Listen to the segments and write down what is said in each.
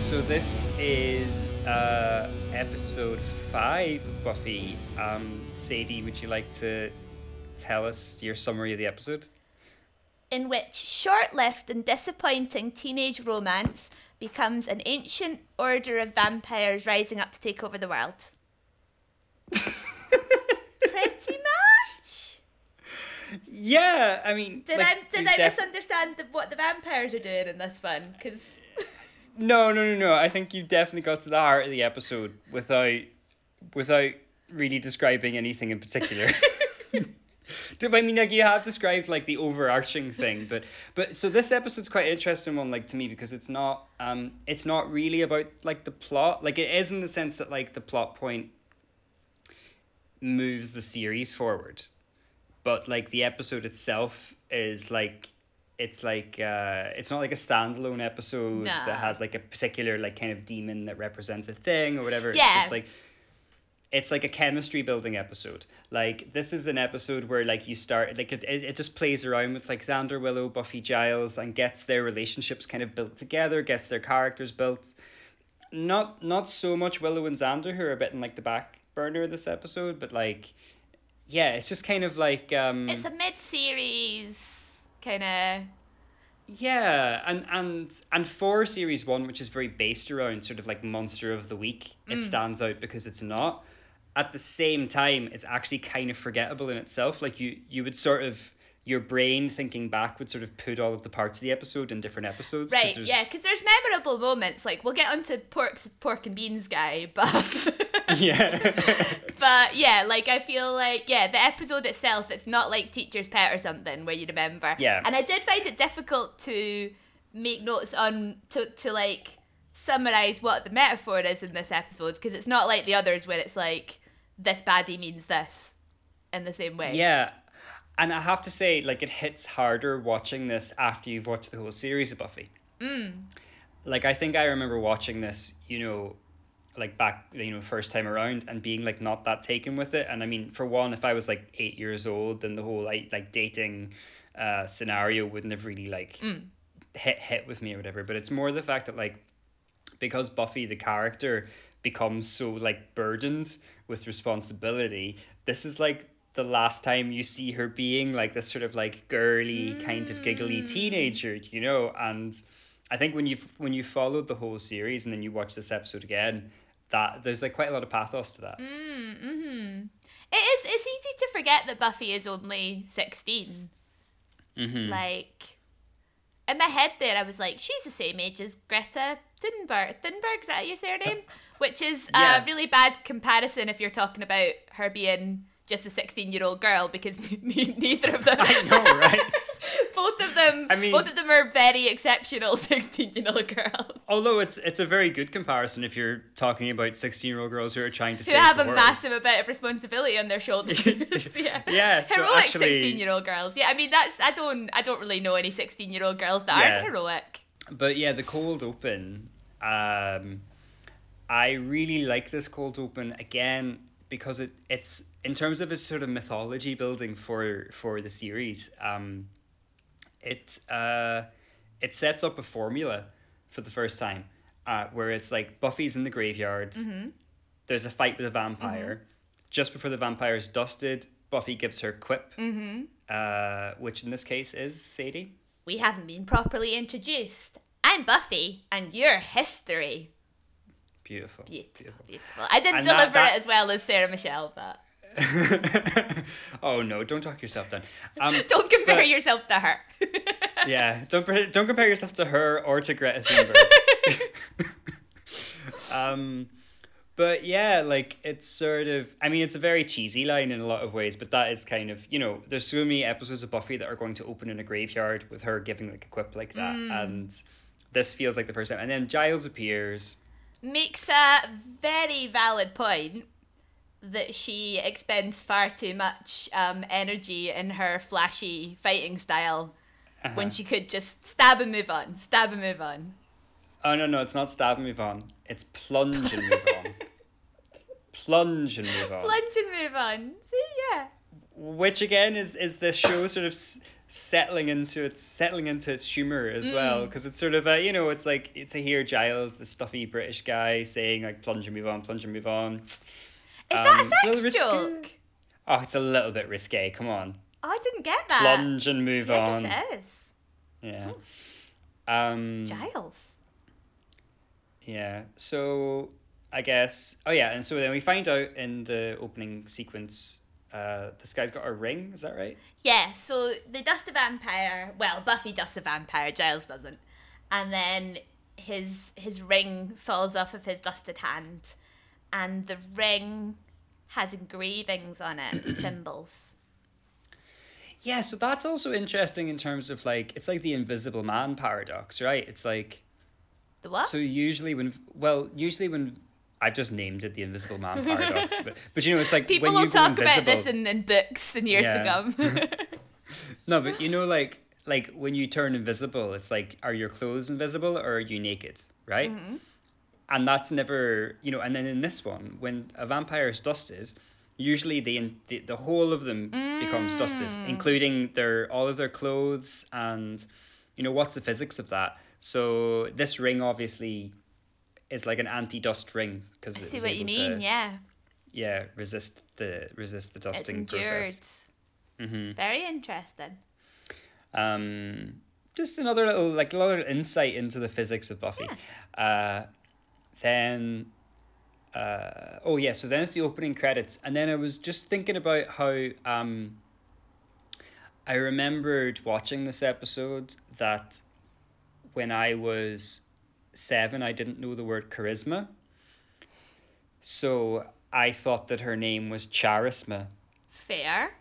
so this is uh, episode five of Buffy. Um, Sadie, would you like to tell us your summary of the episode? in which short lived and disappointing teenage romance becomes an ancient order of vampires rising up to take over the world. Pretty much. Yeah, I mean, Did like, I did I def- misunderstand the, what the vampires are doing in this one? Because No, no, no, no. I think you definitely got to the heart of the episode without, without really describing anything in particular. I mean, like you have described like the overarching thing, but but so this episode's quite an interesting one, like to me, because it's not um it's not really about like the plot. Like it is in the sense that like the plot point moves the series forward, but like the episode itself is like it's like uh it's not like a standalone episode Nah. that has like a particular like kind of demon that represents a thing or whatever. Yeah. It's just like it's like a chemistry building episode. Like this is an episode where like you start like it, it, it just plays around with like Xander Willow, Buffy Giles, and gets their relationships kind of built together, gets their characters built. Not not so much Willow and Xander who are a bit in like the back burner of this episode, but like yeah, it's just kind of like um it's a mid series kind of. Yeah, and and and for series one, which is very based around sort of like monster of the week, it mm. stands out because it's not. At the same time, it's actually kind of forgettable in itself. Like you, you would sort of your brain thinking back would sort of put all of the parts of the episode in different episodes. Right, there's- yeah, because there's memorable moments. Like we'll get onto pork's pork and beans guy, but yeah, But yeah, like I feel like yeah, the episode itself, it's not like Teacher's Pet or something where you remember. Yeah. And I did find it difficult to make notes on to to like summarize what the metaphor is in this episode because it's not like the others where it's like this baddie means this in the same way. yeah. And I have to say, like, it hits harder watching this after you've watched the whole series of Buffy. like I think I remember watching this, you know, like back, you know, first time around and being like not that taken with it. And I mean, for one, if I was like eight years old, then the whole like like dating uh scenario wouldn't have really like hit hit with me or whatever. But it's more the fact that like because Buffy the character becomes so like burdened with responsibility, this is like the last time you see her being like this sort of like girly kind of giggly mm. teenager, you know, and I think when you when you followed the whole series and then you watch this episode again, that there's like quite a lot of pathos to that. Mm, mm-hmm. It is it's easy to forget that Buffy is only 16. Mm-hmm. Like in my head there I was like she's the same age as Greta Thunberg. Thunberg is that your surname? Which is Yeah. a really bad comparison if you're talking about her being just a 16 year old girl because ne- neither of them I know, right? both of them I mean- both of them are very exceptional 16 year old girls Although it's it's a very good comparison if you're talking about sixteen year old girls who are trying to who have a world. massive amount of responsibility on their shoulders. yeah, Yeah, so heroic actually- sixteen-year-old girls. Yeah, I mean that's I don't I don't really know any sixteen-year-old girls that Yeah. aren't heroic. But yeah, the cold open. Um, I really like this cold open again because it it's in terms of its sort of mythology building for for the series. Um, it uh, it sets up a formula for the first time, uh, where it's like Buffy's in the graveyard. There's a fight with a vampire. Just before the vampire is dusted, Buffy gives her quip, uh, which in this case is Sadie. We haven't been properly introduced. I'm Buffy, and you're history. Beautiful. Beautiful, beautiful. I didn't And deliver that- it as well as Sarah Michelle, but oh no! Don't talk yourself down. Um, don't compare But- yourself to her. yeah, don't don't compare yourself to her or to Greta Thunberg. um, but yeah, like it's sort of. I mean, it's a very cheesy line in a lot of ways, but that is kind of you know. There's so many episodes of Buffy that are going to open in a graveyard with her giving like a quip like that, and this feels like the first time. And then Giles appears. Makes a very valid point that she expends far too much um, energy in her flashy fighting style when she could just stab and move on, stab and move on. Oh no no! It's not stab and move on. It's plunge and move on. Plunge and move on. Plunge and move on. See, yeah. which again is is this show sort of s- settling into its settling into its humor as well because it's sort of a you know it's like to hear Giles the stuffy British guy saying like plunge and move on plunge and move on Is that Um, a sex joke? oh it's a little bit risque come on Oh, I didn't get that. plunge and move I on guess it is. yeah um Giles. Yeah. So I guess. Oh yeah, and so then we find out in the opening sequence, uh, this guy's got a ring. Is that right? Yeah, so they dust a vampire. Well, Buffy dusts a vampire. Giles doesn't, and then his his ring falls off of his dusted hand, and the ring has engravings on it, symbols. Yeah. So that's also interesting in terms of like it's like the Invisible Man paradox, right? It's like The what? so usually when well usually when I've just named it the Invisible Man paradox, but but you know it's like People when will talk about this in, in books in years Yeah. to come. No, but you know, like like when you turn invisible, it's like are your clothes invisible or are you naked, right? Mm-hmm. And that's never, you know. And then in this one, when a vampire is dusted, usually the the, the whole of them becomes dusted, Mm. including their all of their clothes and, you know, what's the physics of that? So this ring obviously is like an anti-dust ring because I see what you mean. yeah, yeah resist the resist the it's dusting endured. process. Mm-hmm. Very interesting. um, just another little like another insight into the physics of Buffy. Uh, then, uh, oh yeah, so then it's the opening credits, and then I was just thinking about how um, I remembered watching this episode that when I was seven, I didn't know the word charisma, so I thought that her name was Charisma. Fair.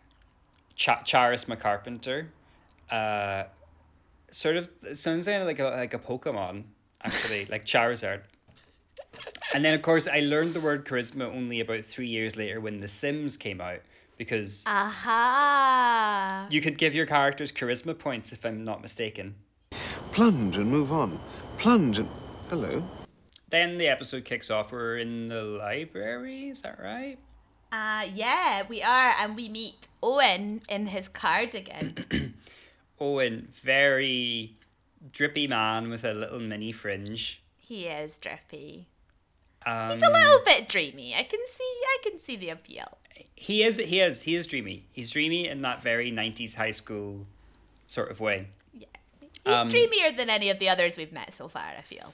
Ch- Charisma Carpenter. Uh, sort of sounds kind of like a like a Pokemon, actually, like Charizard. And then of course I learned the word charisma only about three years later when The Sims came out because Aha. you could give your characters charisma points if I'm not mistaken. Plunge and move on. Plunge and. Hello? Then the episode kicks off. We're in the library. Is that right? Uh, yeah, we are, and we meet Owen in his cardigan. Owen, very drippy man with a little mini fringe. he is drippy. Um, He's a little bit dreamy. I can see. I can see the appeal. He is. He is. He is dreamy. He's dreamy in that very '90s high school sort of way. Yeah, he's Um, dreamier than any of the others we've met so far. I feel.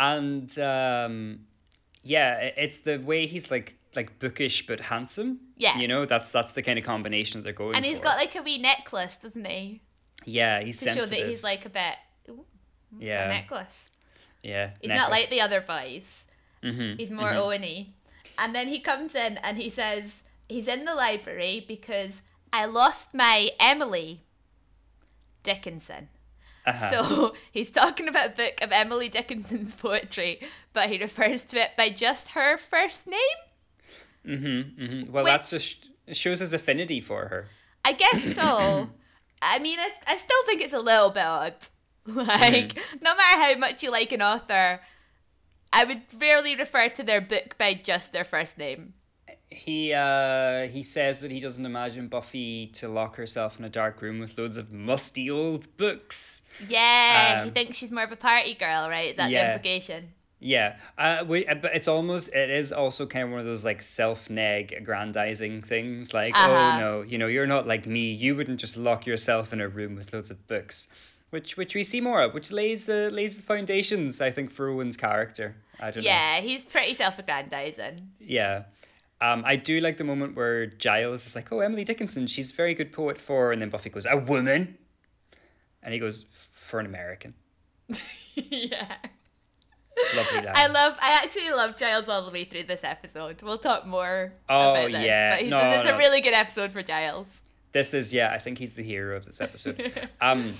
And um, yeah, it's the way he's like like bookish but handsome. Yeah. You know, that's that's the kind of combination that they're going And he's for. got like a wee necklace, doesn't he? yeah, he's To sensitive. show that he's like a bit. Ooh, yeah, necklace. yeah. He's not like the other boys. Mm-hmm. He's more Owen-y. And then he comes in and he says he's in the library because I lost my Emily Dickinson. Uh-huh. So he's talking about a book of Emily Dickinson's poetry, but he refers to it by just her first name. Mm-hmm. Well, which- sh- shows his affinity for her. I guess so. I mean, I, I still think it's a little bit odd. Like, no matter how much you like an author, I would rarely refer to their book by just their first name. He uh he says that he doesn't imagine Buffy to lock herself in a dark room with loads of musty old books. Yeah, he Um, thinks she's more of a party girl, right? Is that the implication? Yeah, uh, we, uh, but it's almost it is also kind of one of those like self neg aggrandizing things. Like, Uh-huh. oh no, you know, you're not like me. You wouldn't just lock yourself in a room with loads of books, which which we see more of, which lays the lays the foundations, I think, for Owen's character. I don't know. Yeah, he's pretty self-aggrandizing. Yeah. Um, I do like the moment where Giles is like, "Oh, Emily Dickinson, she's a very good poet for," and then Buffy goes, "A woman," and he goes, "For an American." yeah. Lovely line. I love. I actually love Giles all the way through this episode. We'll talk more Oh, about this. yeah. but he's, No, it's no. a really good episode for Giles. this is yeah. I think he's the hero of this episode. um,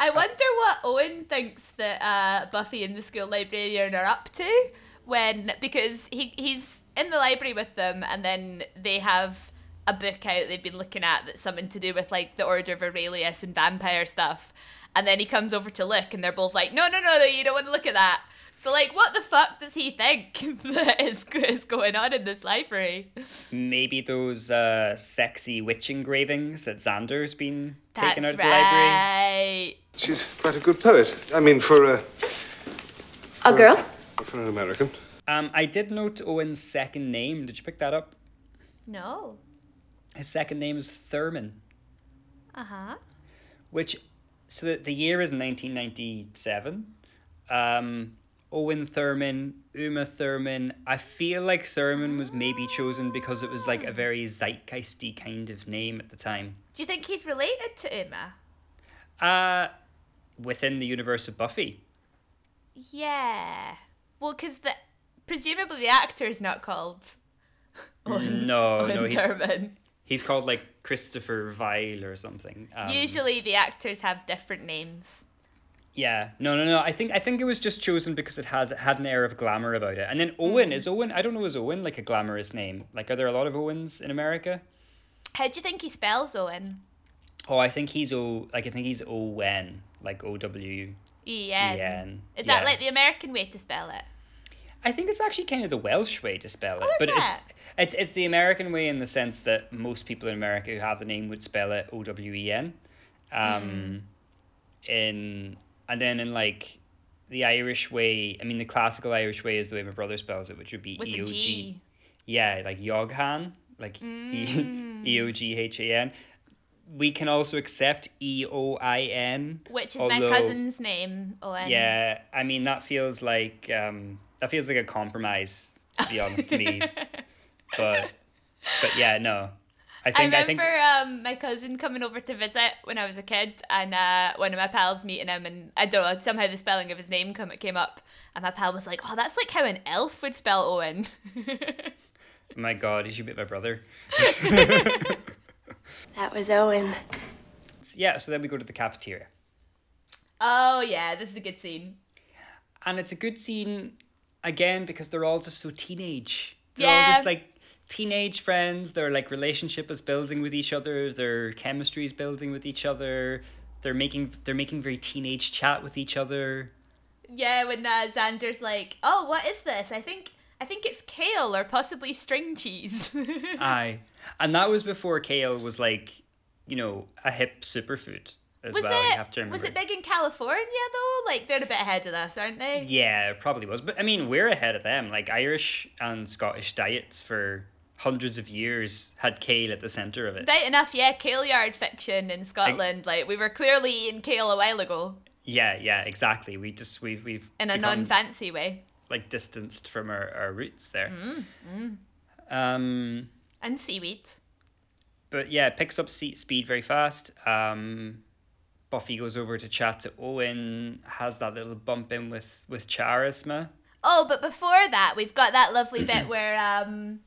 I wonder what Owen thinks that uh, Buffy and the school librarian are up to when because he he's in the library with them and then they have a book out they've been looking at that's something to do with like the Order of Aurelius and vampire stuff. And then he comes over to look and they're both like, No, no, no, no, you don't want to look at that. So, like, what the fuck does he think that is, is going on in this library? Maybe those uh, sexy witch engravings that Xander's been taken That's out of the library. right. She's quite a good poet. I mean, for a A girl? For an American. Um, I did note Owen's second name. Did you pick that up? No. His second name is Thurman, Uh huh. which, so the, the year is 1997. Um, Owen Thurman, Uma Thurman. I feel like Thurman was maybe chosen because it was like a very zeitgeisty kind of name at the time. Do you think he's related to Uma? Uh, within the universe of Buffy. Yeah. Well, because the presumably the actor is not called Owen, No, Owen no, he's Thurman. he's called like Christopher Vile or something. Um, Usually the actors have different names. Yeah, no, no, no. I think I think it was just chosen because it has it had an air of glamour about it. And then Owen is Owen. I don't know is Owen like a glamorous name. Like, are there a lot of Owens in America? How do you think he spells Owen? Oh, I think he's O. Like, I think he's O N, like O W E N. Is that yeah. like the American way to spell it? I think it's actually kind of the Welsh way to spell it, Oh, is but it? it's it's it's the American way in the sense that most people in America who have the name would spell it O W E N. Um, Hmm. in and then in like the Irish way, I mean the classical Irish way is the way my brother spells it, which would be E O G. G. Yeah, like Yoghan, like Mm. E O G H A N. We can also accept E O I N. Which is my cousin's name, Owen. Yeah, I mean that feels like um that feels like a compromise to be honest to me. But but yeah, no. I I think I, remember think um, my cousin coming over to visit when I was a kid, and uh, one of my pals meeting him, and I don't know somehow the spelling of his name come came up, and my pal was like, "Oh, that's like how an elf would spell Owen." my god, you should be my brother. That was Owen. Yeah, so then we go to the cafeteria. oh yeah, this is a good scene. And it's a good scene again because they're all just so teenage. They're all Yeah. just like teenage friends. Their like relationship is building with each other. Their chemistry is building with each other. They're making they're making very teenage chat with each other. Yeah, when uh, Xander's like, "Oh, what is this? I think I think it's kale or possibly string cheese." Aye. And that was before kale was like, you know, a hip superfood as was well. it you have to remember. was it big in California though? Like they're a bit ahead of us, aren't they? Yeah, it probably was. But I mean, we're ahead of them. Like Irish and Scottish diets for hundreds of years had kale at the centre of it. Right enough, yeah. Kailyard fiction in Scotland. Like we were clearly eating kale a while ago Yeah, yeah, exactly. We just we've we've in a non-fancy way. Like distanced from our, our roots there. Mm, Um And seaweed. but yeah, picks up speed very fast. Um Buffy goes over to chat to Owen, has that little bump in with with Charisma. Oh, but before that, we've got that lovely bit where um,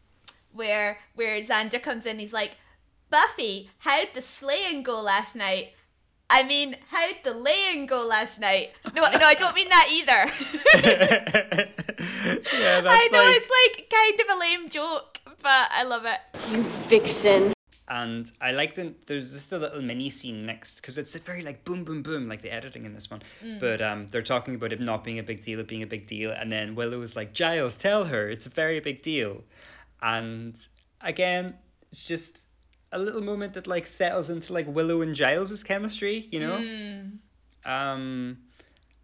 where where Xander comes in. He's like, Buffy, how'd the slaying go last night? I mean, how'd the laying go last night? No, no, I don't mean that either. yeah, that's I know like, it's like kind of a lame joke, but I love it. You vixen. and I like the there's just a little mini scene next because it's a very like boom boom boom like the editing in this one. Mm. But um, they're talking about it not being a big deal, it being a big deal, and then Willow is like, Giles, tell her it's a very big deal, and again, it's just a little moment that like settles into like Willow and Giles's chemistry, you know. Mm. Um,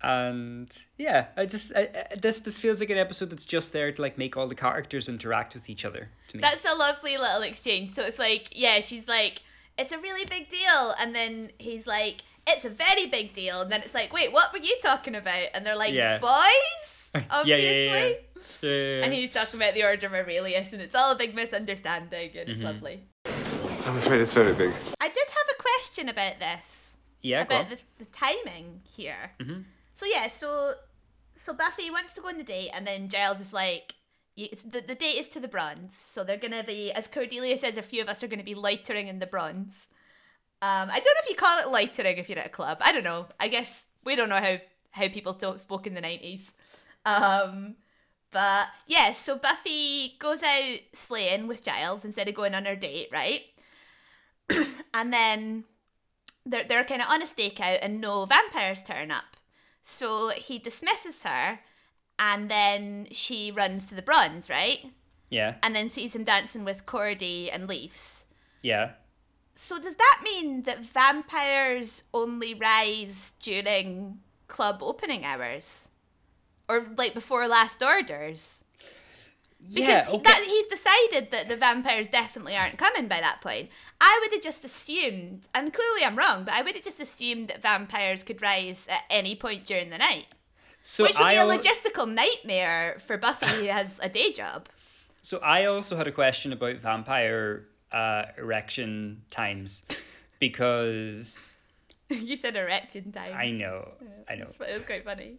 and yeah, I just I, I, this this feels like an episode that's just there to like make all the characters interact with each other. To me, That's a lovely little exchange. So it's like, yeah, she's like, it's a really big deal. And then he's like, it's a very big deal. And then it's like, wait, what were you talking about? And they're like, Yeah. boys? Obviously. yeah, yeah, yeah. And he's talking about the Order of Aurelius, and it's all a big misunderstanding, and Mm-hmm. it's lovely. I'm afraid it's very big. I did have a question about this, yeah, go about on. the, the timing here. Mm-hmm. So yeah, so so Buffy wants to go on the date, and then Giles is like, the, the date is to the bronze, so they're gonna be, as Cordelia says, a few of us are gonna be loitering in the bronze. Um, I don't know if you call it loitering if you're at a club. I don't know. I guess we don't know how how people to- spoke in the nineties. Um, but yeah, so Buffy goes out slaying with Giles instead of going on her date, right? and then they're they're kind of on a stakeout, and no vampires turn up. So he dismisses her, and then she runs to the bronze, right? Yeah. And then sees him dancing with Cordy and Leafs. Yeah. So does that mean that vampires only rise during club opening hours? Or like before last orders? Because yeah, he- that, he's decided that the vampires definitely aren't coming by that point. I would have just assumed, and clearly I'm wrong, but I would have just assumed that vampires could rise at any point during the night. so Which would be a logistical nightmare for Buffy who has a day job. So I also had a question about vampire uh, erection times because you said erection time. I know, I know. It was quite funny.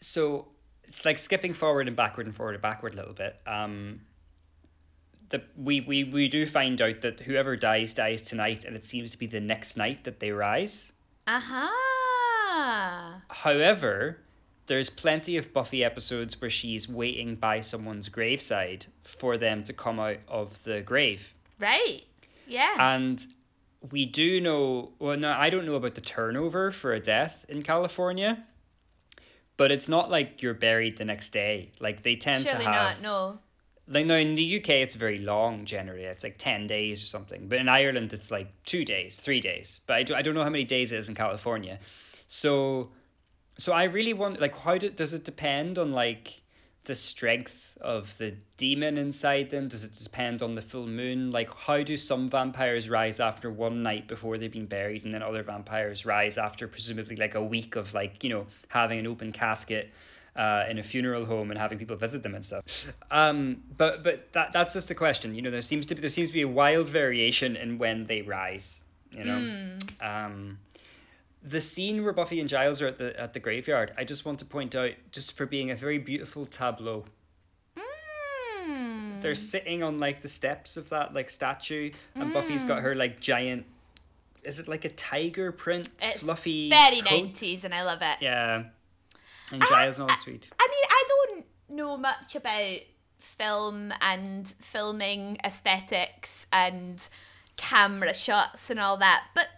So it's like skipping forward and backward and forward and backward a little bit. Um, the we, we we do find out that whoever dies dies tonight, and it seems to be the next night that they rise. Aha. However, there's plenty of Buffy episodes where she's waiting by someone's graveside for them to come out of the grave. Right. Yeah. And we do know, well, no, I don't know about the turnover for a death in California, but it's not like you're buried the next day. Like they tend Surely to have, Surely not, no. like, no, in the UK, it's very long generally. It's like 10 days or something. But in Ireland, it's like two days, three days. But I, do, I don't know how many days it is in California. So, so I really want, like, how do, does it depend on, like, the strength of the demon inside them? Does it depend on the full moon? Like, how do some vampires rise after one night before they've been buried, and then other vampires rise after presumably like a week of like you know having an open casket uh, in a funeral home and having people visit them and stuff. Um, but but that that's just a question. You know, there seems to be there seems to be a wild variation in when they rise. You know. Um, the scene where Buffy and Giles are at the at the graveyard, I just want to point out, just for being a very beautiful tableau. Mm. They're sitting on like the steps of that like statue, and Buffy's got her like giant. Is it like a tiger print? It's fluffy. very? 90s and I love it. Yeah. And Giles and all sweet. I mean, I don't know much about film and filming aesthetics and camera shots and all that, but I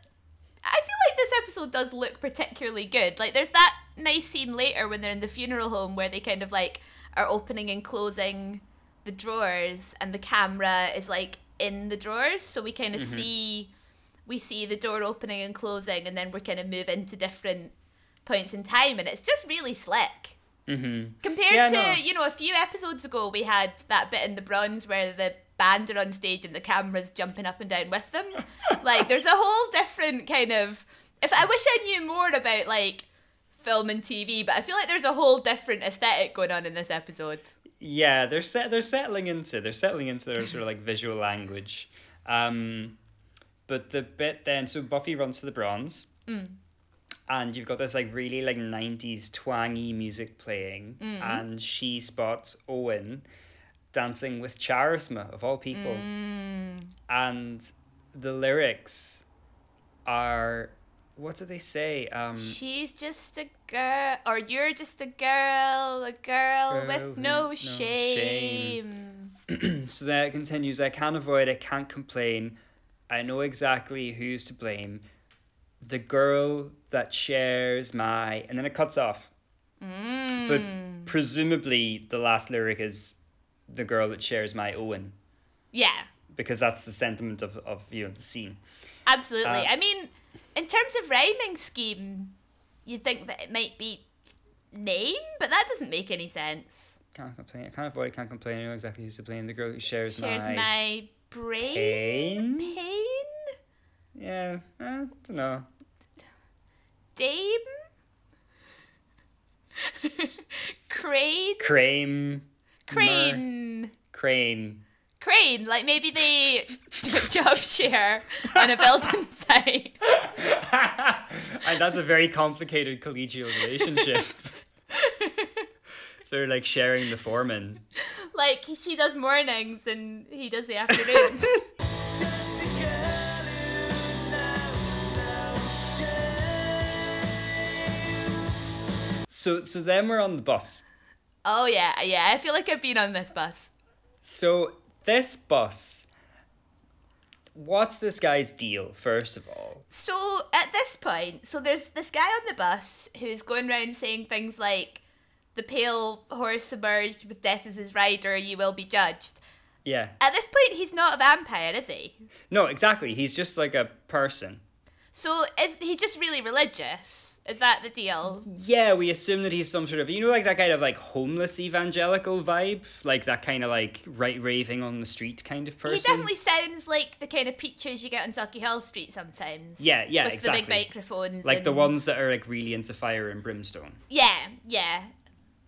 this episode does look particularly good. Like, there's that nice scene later when they're in the funeral home where they kind of like are opening and closing the drawers, and the camera is like in the drawers, so we kind of see we see the door opening and closing, and then we're kind of move into different points in time, and it's just really slick. Mm-hmm. Compared Yeah, to no. you know a few episodes ago, we had that bit in the bronze where the band are on stage and the camera's jumping up and down with them. like there's a whole different kind of. If I wish I knew more about like film and TV, but I feel like there's a whole different aesthetic going on in this episode. Yeah, they're set. They're settling into. They're settling into their sort of like visual language. Um, but the bit then, so Buffy runs to the bronze, mm. and you've got this like really like nineties twangy music playing, mm. and she spots Owen dancing with Charisma of all people, mm. and the lyrics are. What do they say? Um, She's just a girl, or you're just a girl, a girl, Girl with no, no shame. So then it continues, I can't avoid I can't complain. I know exactly who's to blame. The girl that shares my. And then it cuts off. But presumably the last lyric is the girl that shares my Owen, Yeah, because that's the sentiment of, of you know, the scene. absolutely. Uh, I mean, in terms of rhyming scheme, you think that it might be name, but that doesn't make any sense. Can't complain. I can't avoid can't complain. I know exactly who's to blame. The girl who shares, Shares my, my brain pain. pain. Yeah, I don't know. Dame? Crane? Crane. Crane. Crane. Crane, like maybe they job share on a building site. And that's a very complicated collegial relationship. They're like sharing the foreman. Like she does mornings and he does the afternoons. So so then we're on the bus. oh yeah, yeah. I feel like I've been on this bus. So this bus what's this guy's deal, first of all? So at this point, so there's this guy on the bus who's going around saying things like, the pale horse emerged with death as his rider, you will be judged. Yeah. At this point, he's not a vampire, is he? No, exactly. He's just like a person. So is he just really religious? Is that the deal? Yeah, we assume that he's some sort of you know like that kind of like homeless evangelical vibe, like that kind of like right raving on the street kind of person. He definitely sounds like the kind of preachers you get on Sauchiehall Street sometimes. Yeah, yeah, with the big microphones. like the ones that are like really into fire and brimstone. Yeah, yeah,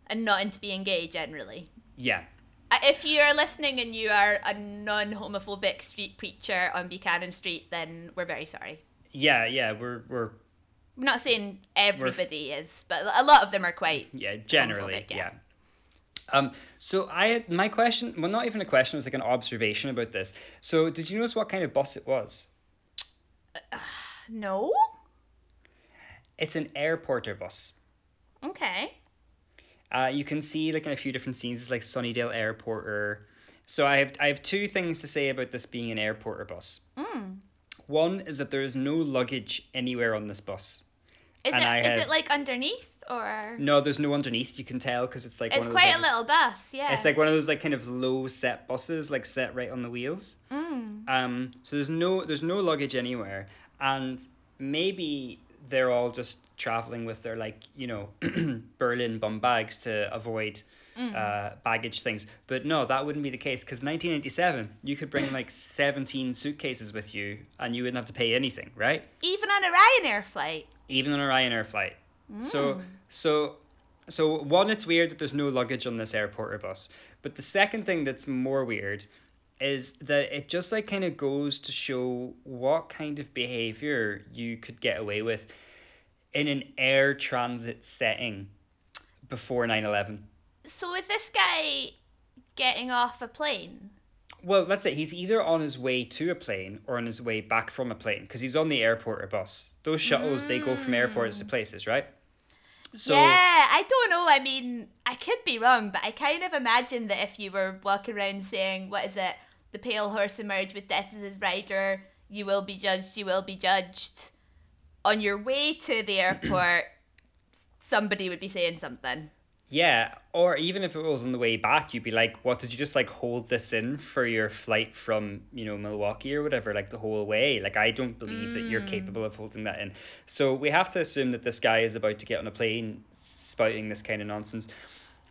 and not into being gay generally. Yeah. Uh, If you are listening and you are a non-homophobic street preacher on Buchanan Street, then we're very sorry. Yeah, yeah, we're we're I'm not saying everybody is, but a lot of them are quite. yeah, generally, yeah. yeah. Um, so I had my question, well, not even a question, it was like an observation about this. So, did you notice what kind of bus it was? No. It's an airporter bus. Okay. Uh, you can see like in a few different scenes, it's like Sunnydale Airporter. So I have I have two things to say about this being an airporter bus. Mm. One is that there is no luggage anywhere on this bus. Is And it I is had- it like underneath or? No, there's no underneath. You can tell because it's like It's one of those, quite a little bus, yeah. It's like one of those like kind of low set buses, like set right on the wheels. Mm. Um, so there's no there's no luggage anywhere, and maybe they're all just traveling with their like you know Berlin bum bags to avoid Mm. uh, baggage things. But no, that wouldn't be the case because 1997, you could bring like 17 suitcases with you, and you wouldn't have to pay anything, right? Even on a Ryanair flight. even on a Ryanair flight. So so so one, it's weird that there's no luggage on this airport or bus. But the second thing that's more weird is that it just like kind of goes to show what kind of behavior you could get away with in an air transit setting before 9-11 So is this guy getting off a plane? well let's say he's either on his way to a plane or on his way back from a plane because he's on the airporter bus those shuttles they go from airports to places right so yeah, I don't know. I mean, I could be wrong, but I kind of imagine that if you were walking around saying, "What is it? The pale horse emerged with death as his rider. You will be judged. You will be judged." On your way to the airport, somebody would be saying something. Yeah, or even if it was on the way back, you'd be like, "What did you just like hold this in for your flight from you know Milwaukee or whatever, like the whole way?" Like I don't believe that you're mm. capable of holding that in. So we have to assume that this guy is about to get on a plane spouting this kind of nonsense.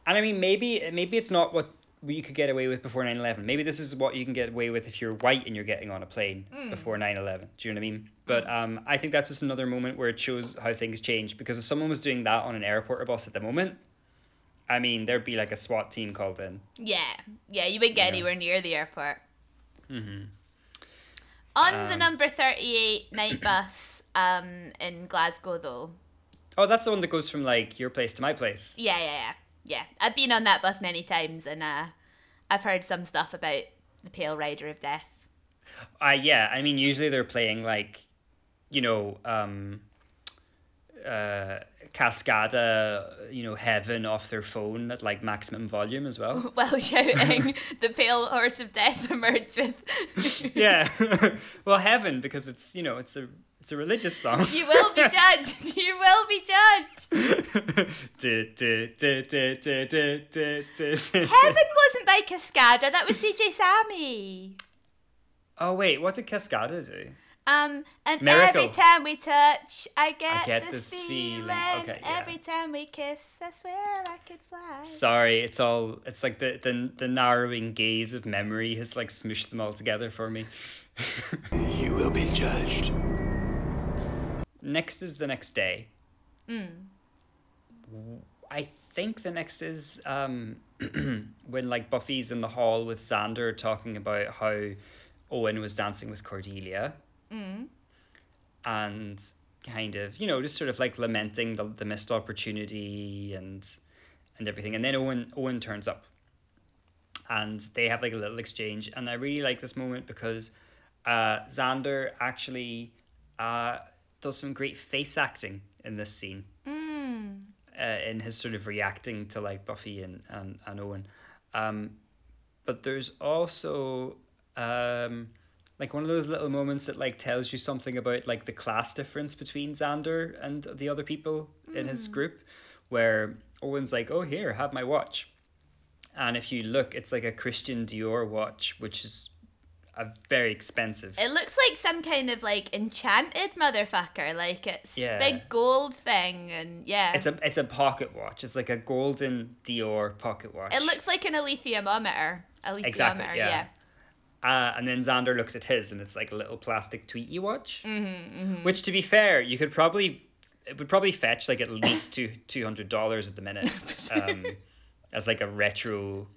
And I mean, maybe maybe it's not what you could get away with before 9-11. Maybe this is what you can get away with if you're white and you're getting on a plane mm. before 9-11. Do you know what I mean? Mm. But um, I think that's just another moment where it shows how things change. Because if someone was doing that on an airport or bus at the moment, I mean, there'd be like a SWAT team called in. Yeah, yeah, you wouldn't get anywhere near the airport. Mm-hmm. On the number thirty-eight night bus, um, in Glasgow, though. Oh, that's the one that goes from like your place to my place. Yeah, yeah, yeah, yeah. I've been on that bus many times, and uh, I've heard some stuff about the Pale Rider of Death. Uh, yeah, I mean, usually they're playing like, you know, um, uh, Cascada, you know, heaven off their phone at like maximum volume as well. While shouting, the pale horse of death emerged with. yeah, well, heaven because it's you know it's a it's a religious song. You will be judged. You will be judged. Heaven wasn't by Cascada. That was DJ Sammy. Oh wait, what did Cascada do? Um, and Miracle. every time we touch, I get, get this, this feeling. feeling. Okay, yeah. Every time we kiss, I swear I could fly. Sorry, it's all it's like the the, the narrowing gaze of memory has like smooshed them all together for me. You will be judged. Next is the next day. I think the next is um, when like Buffy's in the hall with Xander talking about how Owen was dancing with Cordelia. And kind of, you know, just sort of like lamenting the, the missed opportunity and and everything. And then Owen Owen turns up. And they have like a little exchange. And I really like this moment because uh, Xander actually uh, does some great face acting in this scene uh, in his sort of reacting to like Buffy and, and, and Owen. Um, but there's also um, like one of those little moments that like tells you something about like the class difference between Xander and the other people in his mm. group, where Owen's like, "Oh, here, have my watch." And if you look, it's like a Christian Dior watch, which is a very expensive. It looks like some kind of like enchanted motherfucker. Like it's Yeah. big gold thing, and yeah, It's a it's a pocket watch. It's like a golden Dior pocket watch. it looks like an alethiomometer. Alethiometer, Exactly, yeah. yeah. Uh, and then Xander looks at his, and it's like a little plastic Tweety watch. Mm-hmm, Which, to be fair, you could probably it would probably fetch like at least two two hundred dollars at the minute, um, as like a retro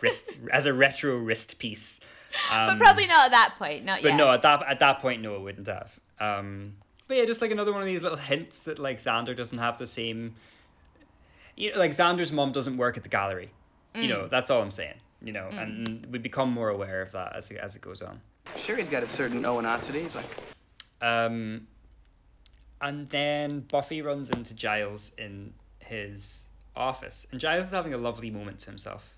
wrist as a retro wrist piece. but probably not at that point. Not Um, But yet. no, at that at that point, no, it wouldn't have. Um, but yeah, just like another one of these little hints that like Xander doesn't have the same. You know, like Xander's mom doesn't work at the gallery. You Mm. know, that's all I'm saying. You know, and we become more aware of that as it, as it goes on. Sure, he's got a certain Owenosity, but Um, and then Buffy runs into Giles in his office, and Giles is having a lovely moment to himself.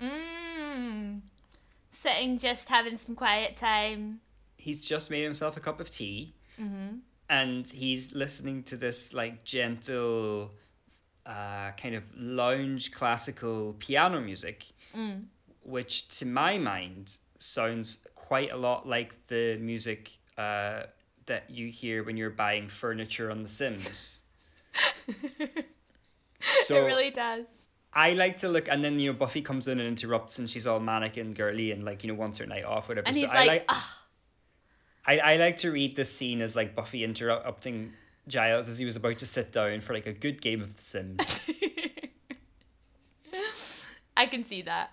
Mm. Sitting, just having some quiet time. He's just made himself a cup of tea, Mhm. and he's listening to this like gentle, uh, kind of lounge classical piano music, which to my mind sounds quite a lot like the music uh, that you hear when you're buying furniture on The Sims. so it really does. I like to look, and then you know Buffy comes in and interrupts, and she's all manic and girly, and like you know wants her night off, whatever. And so he's I like, like, "Ugh." I, I like to read this scene as like Buffy interrupting Giles as he was about to sit down for like a good game of The Sims. I can see that.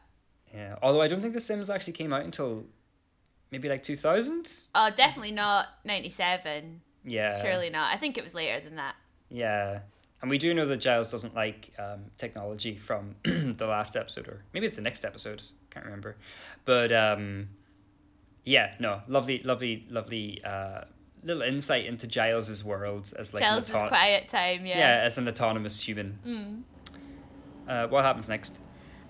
yeah, although I don't think The Sims actually came out until maybe like two thousand. Oh, definitely not 97. Yeah, Surely not. I think it was later than that. Yeah, and we do know that Giles doesn't like um, technology from the last episode, or maybe it's the next episode. Can't remember, but um, yeah, no, lovely, lovely, lovely uh, little insight into Giles's world as like an Giles' auto- quiet time, yeah. yeah, as an autonomous human. Uh, what happens next?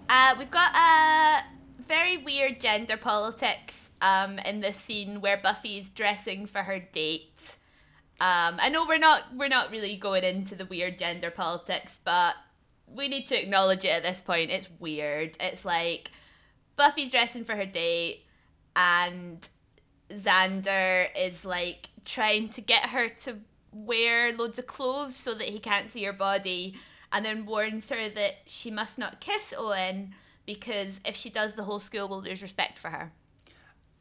Uh, we've got a very weird gender politics um, in this scene where Buffy's dressing for her date. Um, I know we're not we're not really going into the weird gender politics, but we need to acknowledge it at this point. It's weird. It's like Buffy's dressing for her date, and Xander is like trying to get her to wear loads of clothes so that he can't see her body, and then warns her that she must not kiss Owen because if she does, the whole school will lose respect for her.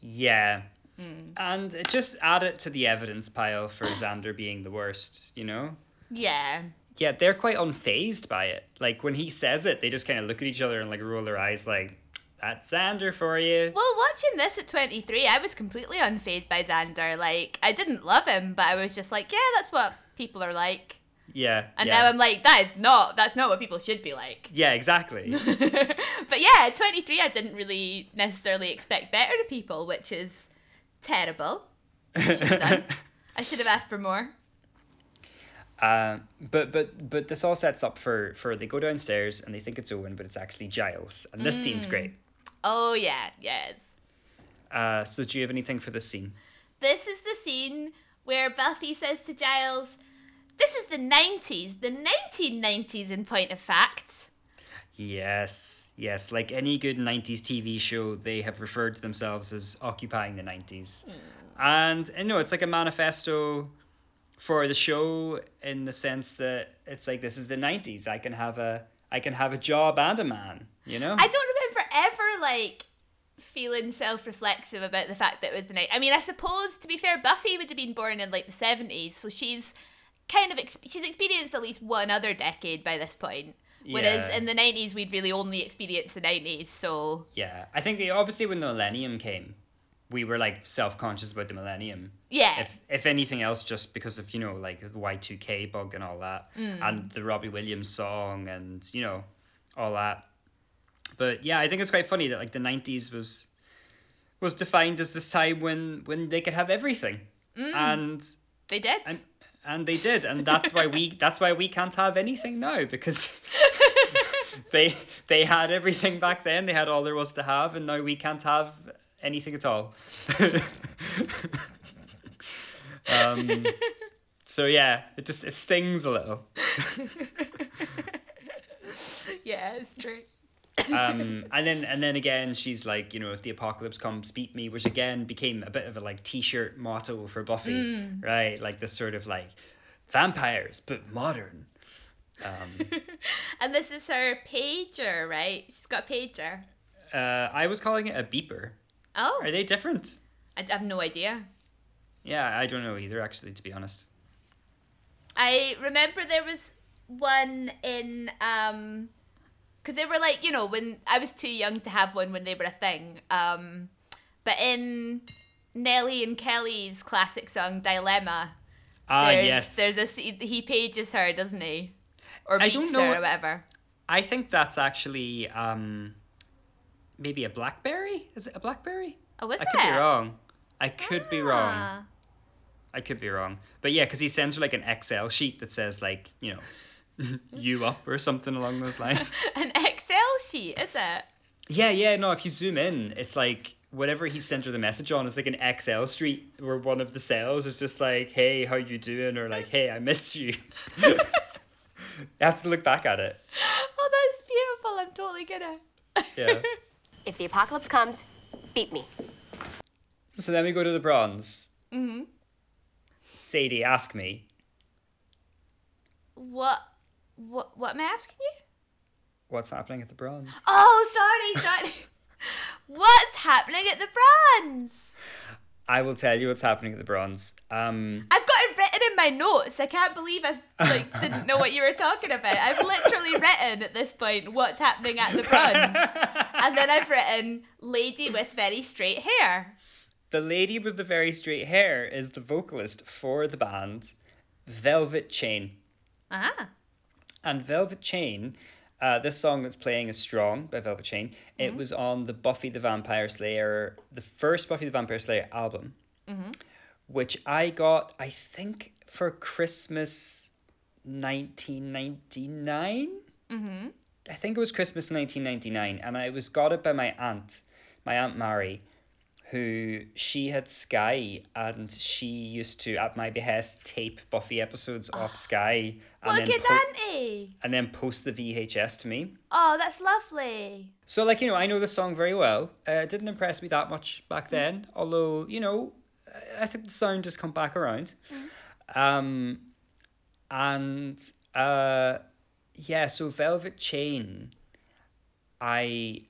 Yeah. Hmm. And it just add it to the evidence pile for Xander being the worst, you know? Yeah. Yeah, they're quite unfazed by it. Like when he says it, they just kind of look at each other and like roll their eyes, like, "That's Xander for you." Well, watching this at 23, I was completely unfazed by Xander. Like, I didn't love him, but I was just like, yeah, that's what people are like. Yeah. And yeah. now I'm like, that is not, that's not what people should be like. Yeah, exactly. But yeah, 23, I didn't really necessarily expect better to people, which is terrible. I should have done. I should have asked for more. Um, but but but this all sets up for for they go downstairs and they think it's Owen, but it's actually Giles, and this scene's great. Oh, yeah, yes. Uh, so do you have anything for this scene? This is the scene where Buffy says to Giles, This is the 90s, the 1990s in point of fact. Yes, yes. Like any good '90s TV show, they have referred to themselves as occupying the '90s, and and no, it's like a manifesto for the show in the sense that it's like this is the '90s. I can have a I can have a job and a man. You know. I don't remember ever like feeling self-reflexive about the fact that it was the night. I mean, I suppose to be fair, Buffy would have been born in like the seventies, so she's kind of ex- she's experienced at least one other decade by this point. Whereas Yeah. in the nineties, we'd really only experienced the nineties. So Yeah, I think eh, obviously when the millennium came, we were like self conscious about the millennium. yeah, If if anything else, just because of you know like Y two K bug and all that, mm. and the Robbie Williams song and you know all that. But yeah, I think it's quite funny that like the nineties was was defined as this time when when they could have everything, mm. and they did. and and they did, and that's why we that's why we can't have anything now because they they had everything back then. They had all there was to have, and now we can't have anything at all. um, so yeah, it just it stings a little. Yeah, it's true. Um, and then and then again, she's like, you know, if the apocalypse comes, beat me, which again became a bit of a like t-shirt motto for Buffy, Mm. right? Like this sort of like vampires but modern. And this is her pager, right? She's got a pager. Uh, I was calling it a beeper. Oh, Are they different? I have no idea. Yeah, I don't know either. Actually, to be honest. I remember there was one in um because they were like you know when I was too young to have one when they were a thing um but in Nelly and Kelly's classic song Dilemma Ah, there's yes. there's a he pages her doesn't he or I beats don't know her or whatever I think that's actually um, maybe a blackberry. Is it a blackberry? oh was I it could be wrong. I could be wrong. Ah. I could be wrong. But yeah, because he sends her like an Excel sheet that says like you know, you up or something along those lines. an Excel sheet is it yeah, yeah. No, if you zoom in, it's like whatever he sent her the message on is like an Excel street where one of the cells is just like, "Hey, how you doing?" or like, "Hey, I missed you." you have to look back at it. oh that's beautiful I'm totally gonna Yeah. If the apocalypse comes, beat me. So then we go to the bronze. Mm-hmm. Sadie, ask me. what what what am I asking you What's happening at the bronze? oh sorry sorry what's happening at the bronze I will tell you what's happening at the bronze. Um, I've got it written in my notes. I can't believe I like didn't know what you were talking about. I've literally written at this point what's happening at the bronze, and then I've written lady with very straight hair. the lady with the very straight hair is the vocalist for the band Velvet Chain. Ah, And Velvet Chain, uh, this song that's playing is Strong by Velvet Chain. It was on the Buffy the Vampire Slayer, the first Buffy the Vampire Slayer album, which I got, I think, for Christmas 1999. Mm-hmm. I think it was Christmas 1999. And I was got it by my aunt, my Aunt Mary, who she had Sky and she used to, at my behest, tape Buffy episodes off Sky. And what a then good po- auntie! and then post the VHS to me. Oh, that's lovely. So, like, you know, I know the song very well. Uh, it didn't impress me that much back then, although, you know, I- think the sound has come back around. Um, and, uh, yeah, so Velvet Chain, I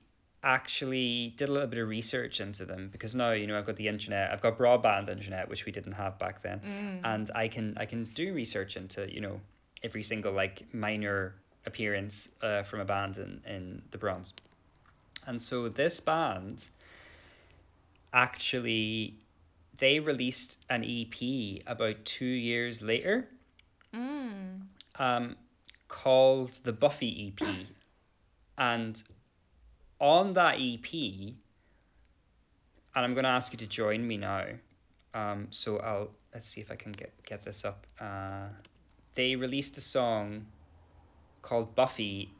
actually did a little bit of research into them because now you know I've got the internet I've got broadband internet which we didn't have back then. And I can I can do research into you know every single like minor appearance uh, from a band in, in the bronze and so this band actually they released an EP about two years later. Um, called the Buffy EP and on that EP, and I'm going to ask you to join me now. Um, so I'll let's see if I can get get this up. Uh, they released a song called Buffy,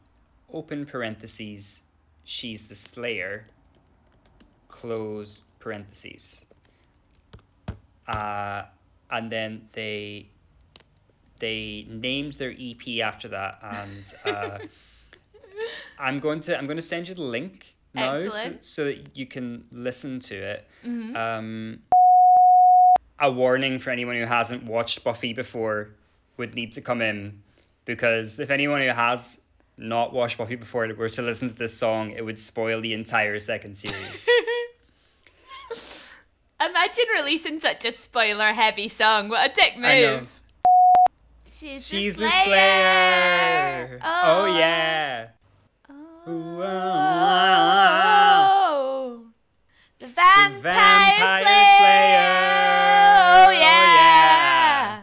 open parentheses, she's the Slayer, close parentheses. Uh, and then they they named their EP after that, and uh, I'm going to I'm going to send you the link now, so, so that you can listen to it. Um, a warning for anyone who hasn't watched Buffy before would need to come in because if anyone who has not watched Buffy before were to listen to this song, it would spoil the entire second series. Imagine releasing such a spoiler-heavy song. What a dick move. She's, She's the the Slayer. Slayer. Oh, yeah. The Vampire, Vampire Slayer. Slayer. Oh yeah.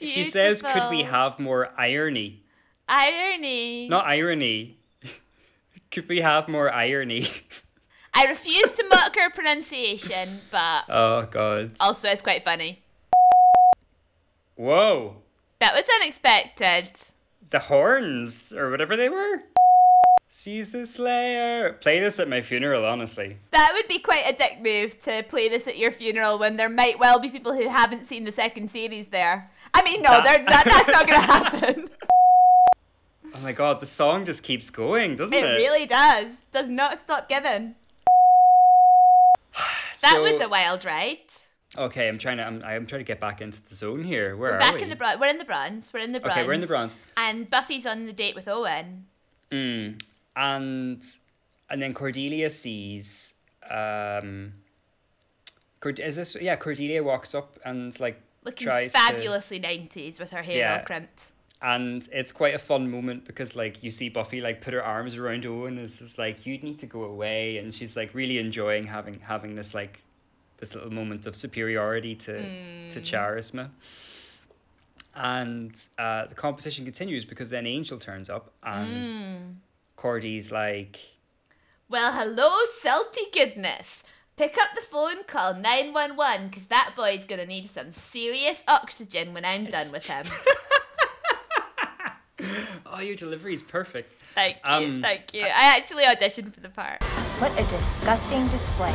She says, "Could we have more irony?" irony? Not irony. Could we have more irony? I refuse to mock her pronunciation, but oh God. also it's quite funny. Whoa. That was unexpected. The horns or whatever they were. She's the Slayer. Play this at my funeral, honestly. That would be quite a dick move to play this at your funeral when there might well be people who haven't seen the second series there. I mean, no, That- that, that's not going to happen. Oh my god, the song just keeps going, doesn't it? It really does. Does not stop giving. That was a wild ride. Okay, I'm trying to. I'm, I'm trying to get back into the zone here. Where We're are back we? in the bronze. We're in the bronze. We're in the bronze. Okay, we're in the bronze. And Buffy's on the date with Owen. and and then Cordelia sees. Um, Cord- is this yeah? Cordelia walks up and like Looking tries fabulously 90s with her hair Yeah. all crimped. and it's quite a fun moment because like you see Buffy like put her arms around Owen and it's just like you need to go away and she's like really enjoying having having this like this little moment of superiority to to Charisma. And uh, the competition continues because then Angel turns up and Cordy's like Well, hello, salty goodness. Pick up the phone, call 911, because that boy's gonna need some serious oxygen when I'm done with him. Oh, your delivery is perfect. Thank you, Um, thank you. I actually auditioned for the part. What a disgusting display.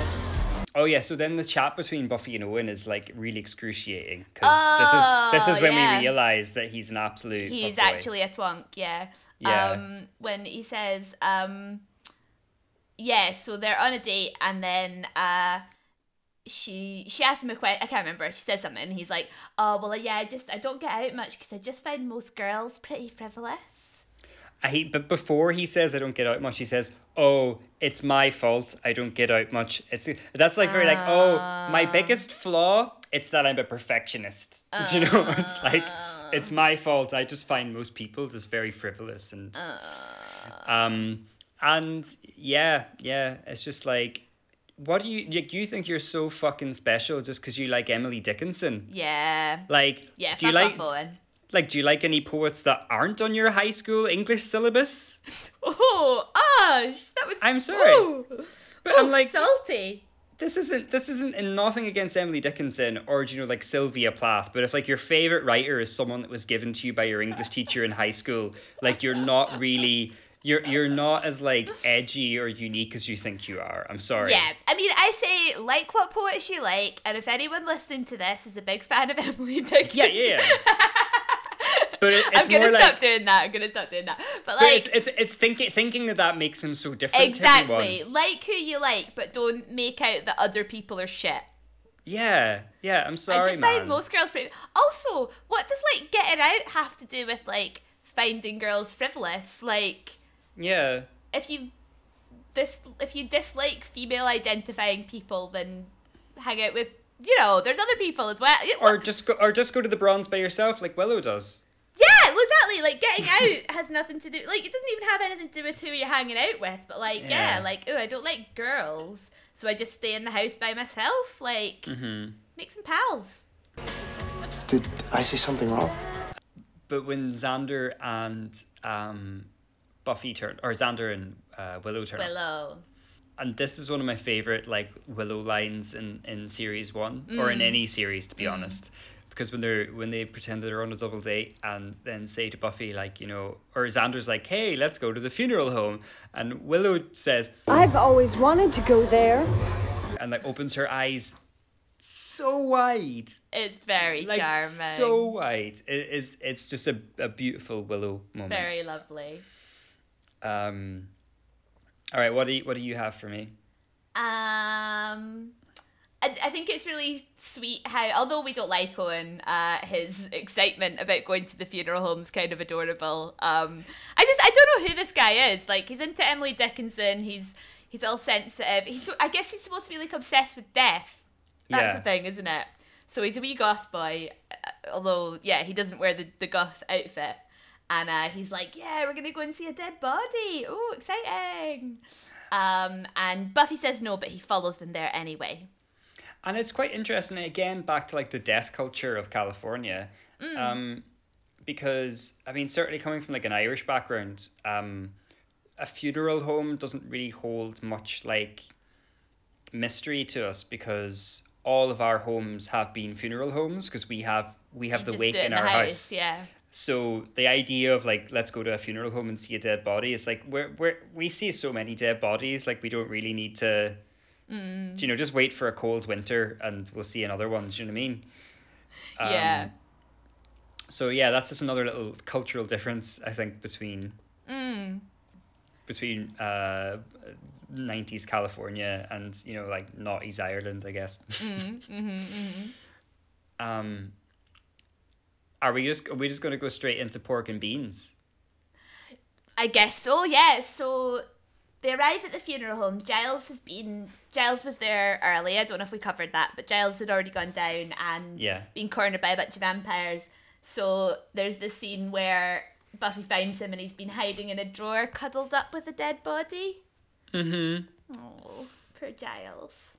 Oh yeah, so then the chat between Buffy and Owen is like really excruciating because this is this is when Oh, yeah. we realize that he's an absolute. He's fuckboy. actually a twonk, yeah. Yeah. Um, when he says, um, yeah, so they're on a date and then uh, she she asks him a question. I can't remember. She says something. And he's like, oh well, yeah, I just I don't get out much because I just find most girls pretty frivolous. I hate, but before he says I don't get out much, he says, "Oh, it's my fault. I don't get out much." It's that's like very like, "Oh, my biggest flaw, it's that I'm a perfectionist." Do you know? It's like it's my fault. I just find most people just very frivolous and um and yeah, yeah, it's just like what do you like you think you're so fucking special just cuz you like Emily Dickinson? Yeah. Like Yeah, do you like. Like do you like any poets that aren't on your high school English syllabus? Oh, gosh, that was. I'm sorry. Ooh, But Ooh, I'm like salty. this isn't this isn't in nothing against Emily Dickinson or do you know like Sylvia Plath, but if like your favorite writer is someone that was given to you by your English teacher in high school, like you're not really you're you're not as like edgy or unique as you think you are. I'm sorry. Yeah, I mean, I say like what poets you like, and if anyone listening to this is a big fan of Emily Dickinson, Yeah, yeah. yeah. But it, it's I'm gonna more stop like doing that. I'm gonna stop doing that. But but like, it's it's it's thinking thinking that that makes him so different. Exactly, like who you like, but don't make out that other people are shit. Yeah, yeah. I'm sorry, I just man. find most girls pretty. Also, what does like getting out have to do with like finding girls frivolous? Like, yeah. if you this if you dislike female identifying people, then hang out with you know. There's other people as well. Or just go or just go to the bronze by yourself like Willow does. Yeah, well, exactly. Like getting out has nothing to do. Like it doesn't even have anything to do with who you're hanging out with. But like, yeah, Yeah. like oh, I don't like girls, so I just stay in the house by myself. Like, Mm-hmm. make some pals. Did I say something wrong? But when Xander and um, Buffy turn, or Xander and uh, Willow turn, up, Willow. and this is one of my favorite like Willow lines in in series one or in any series to be honest, because when they're when they pretend that they're on a double date and then say to Buffy like you know, or Xander's like, hey, let's go to the funeral home, and Willow says I've always wanted to go there. and like opens her eyes so wide It's very like charming. so wide it is it's just a, a beautiful willow moment very lovely. Um, all right, what do you what do you have for me? Um. I, I think it's really sweet how, although we don't like Owen, uh, his excitement about going to the funeral home is kind of adorable. Um, I just I don't know who this guy is. Like he's into Emily Dickinson. He's he's all sensitive. He's I guess he's supposed to be like obsessed with death. That's Yeah. the thing, isn't it? So he's a wee goth boy, uh, although yeah, he doesn't wear the the goth outfit. And uh, he's like, yeah, we're gonna go and see a dead body. Oh, exciting! Um, and Buffy says no, but he follows them there anyway. And it's quite interesting again back to like the death culture of California. Um, because I mean certainly coming from like an Irish background, um, a funeral home doesn't really hold much like mystery to us because all of our homes have been funeral homes because we have we have You the wake in our house. Yeah. So the idea of like let's go to a funeral home and see a dead body is like we're, we're we see so many dead bodies like we don't really need to Mm. do you know just wait for a cold winter and we'll see another one do you know what I mean yeah. so yeah that's just another little cultural difference I think between between uh, 90s California and you know like noughties Ireland, I guess. Um, are we just are we just going to go straight into pork and beans? I guess so, yeah. So they arrive at the funeral home. Giles has been Giles was there early. I don't know if we covered that, but Giles had already gone down and Yeah. been cornered by a bunch of vampires. So there's this scene where Buffy finds him and he's been hiding in a drawer, cuddled up with a dead body. Mm-hmm. Oh, poor Giles.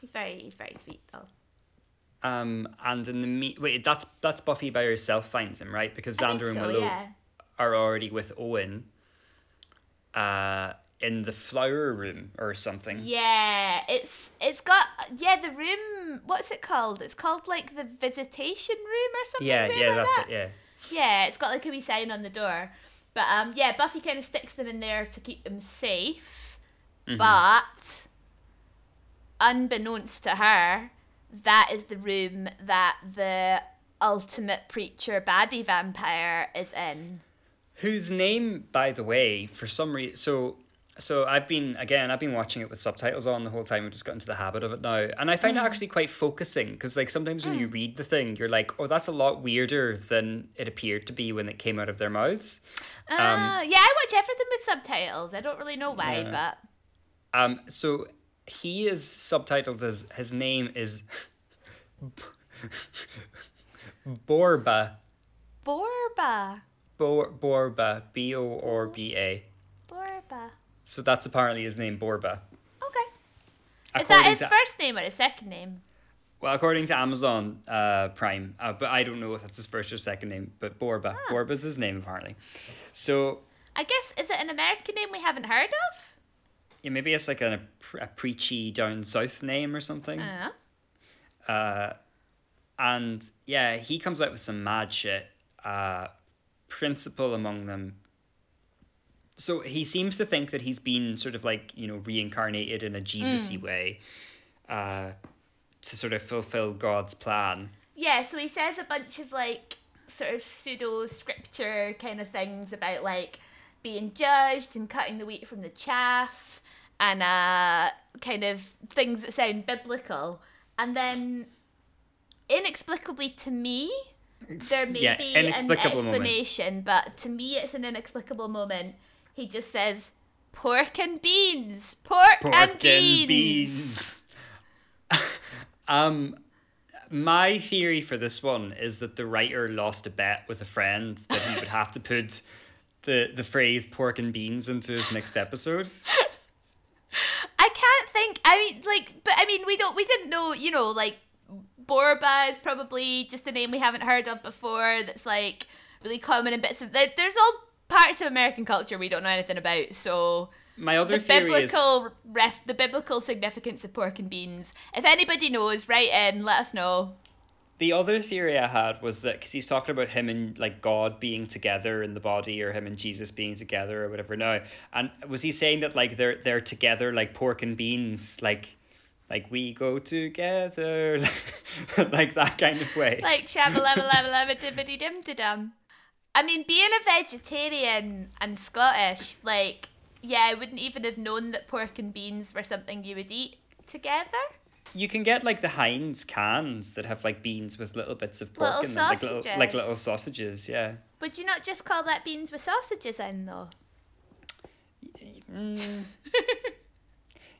He's very he's very sweet though. Um, and in the meet, wait, that's that's Buffy by herself finds him, right? Because Xander and Willow yeah. are already with Owen. Uh, in the flower room or something. Yeah, it's it's got yeah the room. What's it called? It's called like the visitation room or something. Yeah, yeah, like that's that. it. Yeah. Yeah, it's got like a wee sign on the door. But um, yeah, Buffy kind of sticks them in there to keep them safe. Mm-hmm. But unbeknownst to her, that is the room that the ultimate preacher baddie vampire is in. Whose name, by the way, for some reason, so so I've been again, I've been watching it with subtitles on the whole time. We've just got into the habit of it now, and I find it actually quite focusing because like sometimes when you read the thing, you're like, oh, that's a lot weirder than it appeared to be when it came out of their mouths. Uh, yeah, I watch everything with subtitles. I don't really know why, but Um, so he is subtitled as his name is Borba. Borba. Bor- Borba, B O R B A. Borba. So that's apparently his name, Borba. Okay. Is that his to- first name or his second name? Well, according to Amazon uh, Prime, uh, but I don't know if that's his first or second name, but Borba. Borba's his name, apparently. So, I guess, is it an American name we haven't heard of? yeah, maybe it's like a, a preachy down south name or something. Uh, And yeah, he comes out with some mad shit. Uh, principal among them. So he seems to think that he's been sort of like, you know, reincarnated in a Jesus y way uh, to sort of fulfill God's plan. yeah, so he says a bunch of like sort of pseudo scripture kind of things about like being judged and cutting the wheat from the chaff and uh, kind of things that sound biblical. And then inexplicably to me, there may Yeah, be an inexplicable moment. explanation, but to me it's an inexplicable moment. He just says, pork and beans, pork, Pork and beans. um, my theory for this one is that the writer lost a bet with a friend that he would have to put the the phrase pork and beans into his next episode. I can't think. I mean, like, but I mean, we don't. We didn't know. You know, like, Borba is probably just a name we haven't heard of before. That's like really common in bits of. There, there's all parts of American culture we don't know anything about. So My other the theory is biblical ref, the biblical significance of pork and beans. If anybody knows, write in. Let us know. the other theory I had was that because he's talking about him and like God being together in the body, or him and Jesus being together, or whatever. Now, and was he saying that like they're they're together like pork and beans, like like we go together, like that kind of way? Like shabba labba labba labba dibbity dim dum. I mean, being a vegetarian and Scottish, like, yeah, I wouldn't even have known that pork and beans were something you would eat together. You can get like the Heinz cans that have like beans with little bits of pork Little in them, like little, like little sausages. Yeah. Would you not just call that beans with sausages in, though? Mm.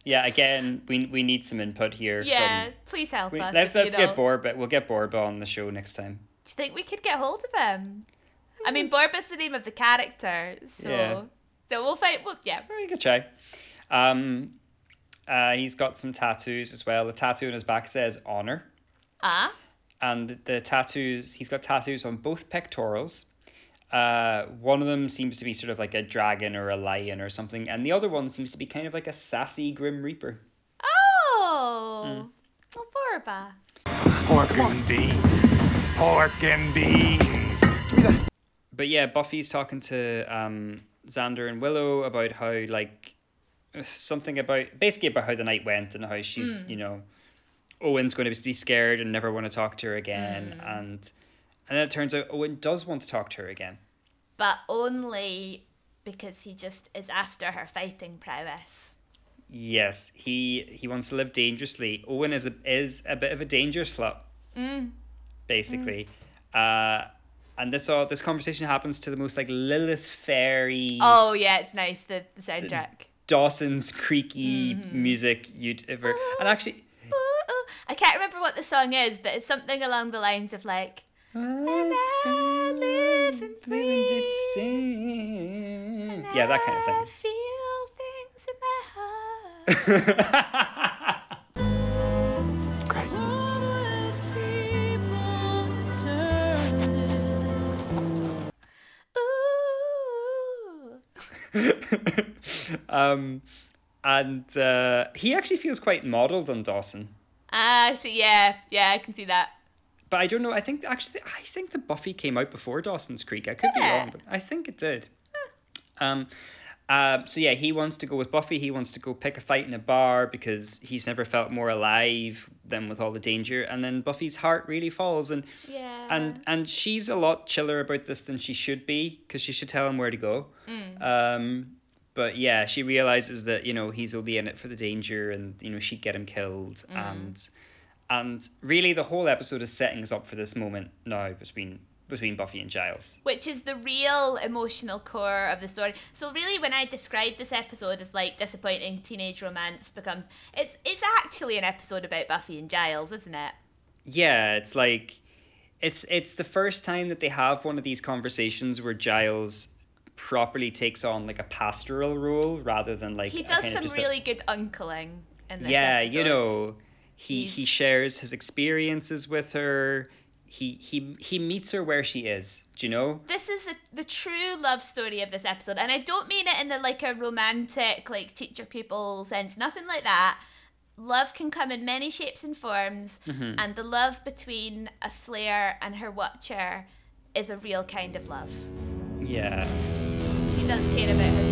Yeah. Again, we we need some input here. Yeah, From, please help we, us. let's let's get know. Borba. We'll get Borba on the show next time. Do you think we could get hold of him? I mean, Borba's the name of the character, so Yeah. so we'll find. Well, yeah, Very good try. Um, uh, he's got some tattoos as well. The tattoo on his back says honor. ah, and the tattoos he's got tattoos on both pectorals uh, one of them seems to be sort of like a dragon or a lion or something and the other one seems to be kind of like a sassy grim reaper oh, Hmm. oh, Borba. Pork and beans. Pork and beans. but yeah buffy's talking to um, xander and willow about how like something about basically about how the night went and how she's you know owen's going to be scared and never want to talk to her again and and then it turns out owen does want to talk to her again but only because he just is after her fighting prowess. Yes, he he wants to live dangerously. Owen is a is a bit of a danger slut. Mm. Basically. Mm. Uh and this all this conversation happens to the most like Lilith fairy Oh yeah, it's nice the, the soundtrack. Dawson's creaky mm-hmm. music you'd ever and oh, actually Ooh, ooh. I can't remember what the song is, but it's something along the lines of like. And I live and breathe. Yeah, that kind of I thing. feel things in my heart. Great. Um and uh, he actually feels quite modelled on Dawson. Ah, so yeah, yeah, I can see that. But I don't know. I think actually, I think the Buffy came out before Dawson's Creek. I could be it? wrong, but I think it did. Um, uh, so yeah, he wants to go with Buffy. He wants to go pick a fight in a bar because he's never felt more alive than with all the danger. And then Buffy's heart really falls, and Yeah. and and she's a lot chiller about this than she should be because she should tell him where to go. Um, but yeah, she realizes that you know he's only in it for the danger, and you know she'd get him killed, and and really the whole episode is setting us up for this moment now between between Buffy and Giles. which is the real emotional core of the story. So really, when I describe this episode as like disappointing teenage romance becomes, it's it's actually an episode about Buffy and Giles, isn't it? Yeah, it's like it's it's the first time that they have one of these conversations where Giles properly takes on like a pastoral role rather than like He does some just a- really good uncling in this yeah episode. you know he he shares his experiences with her he he he meets her where she is do you know This is a, the true love story of this episode, and I don't mean it in the like a romantic, like teacher pupil sense. Nothing like that. Love can come in many shapes and forms, Mm-hmm. and the love between a Slayer and her Watcher is a real kind of love. yeah He does care about her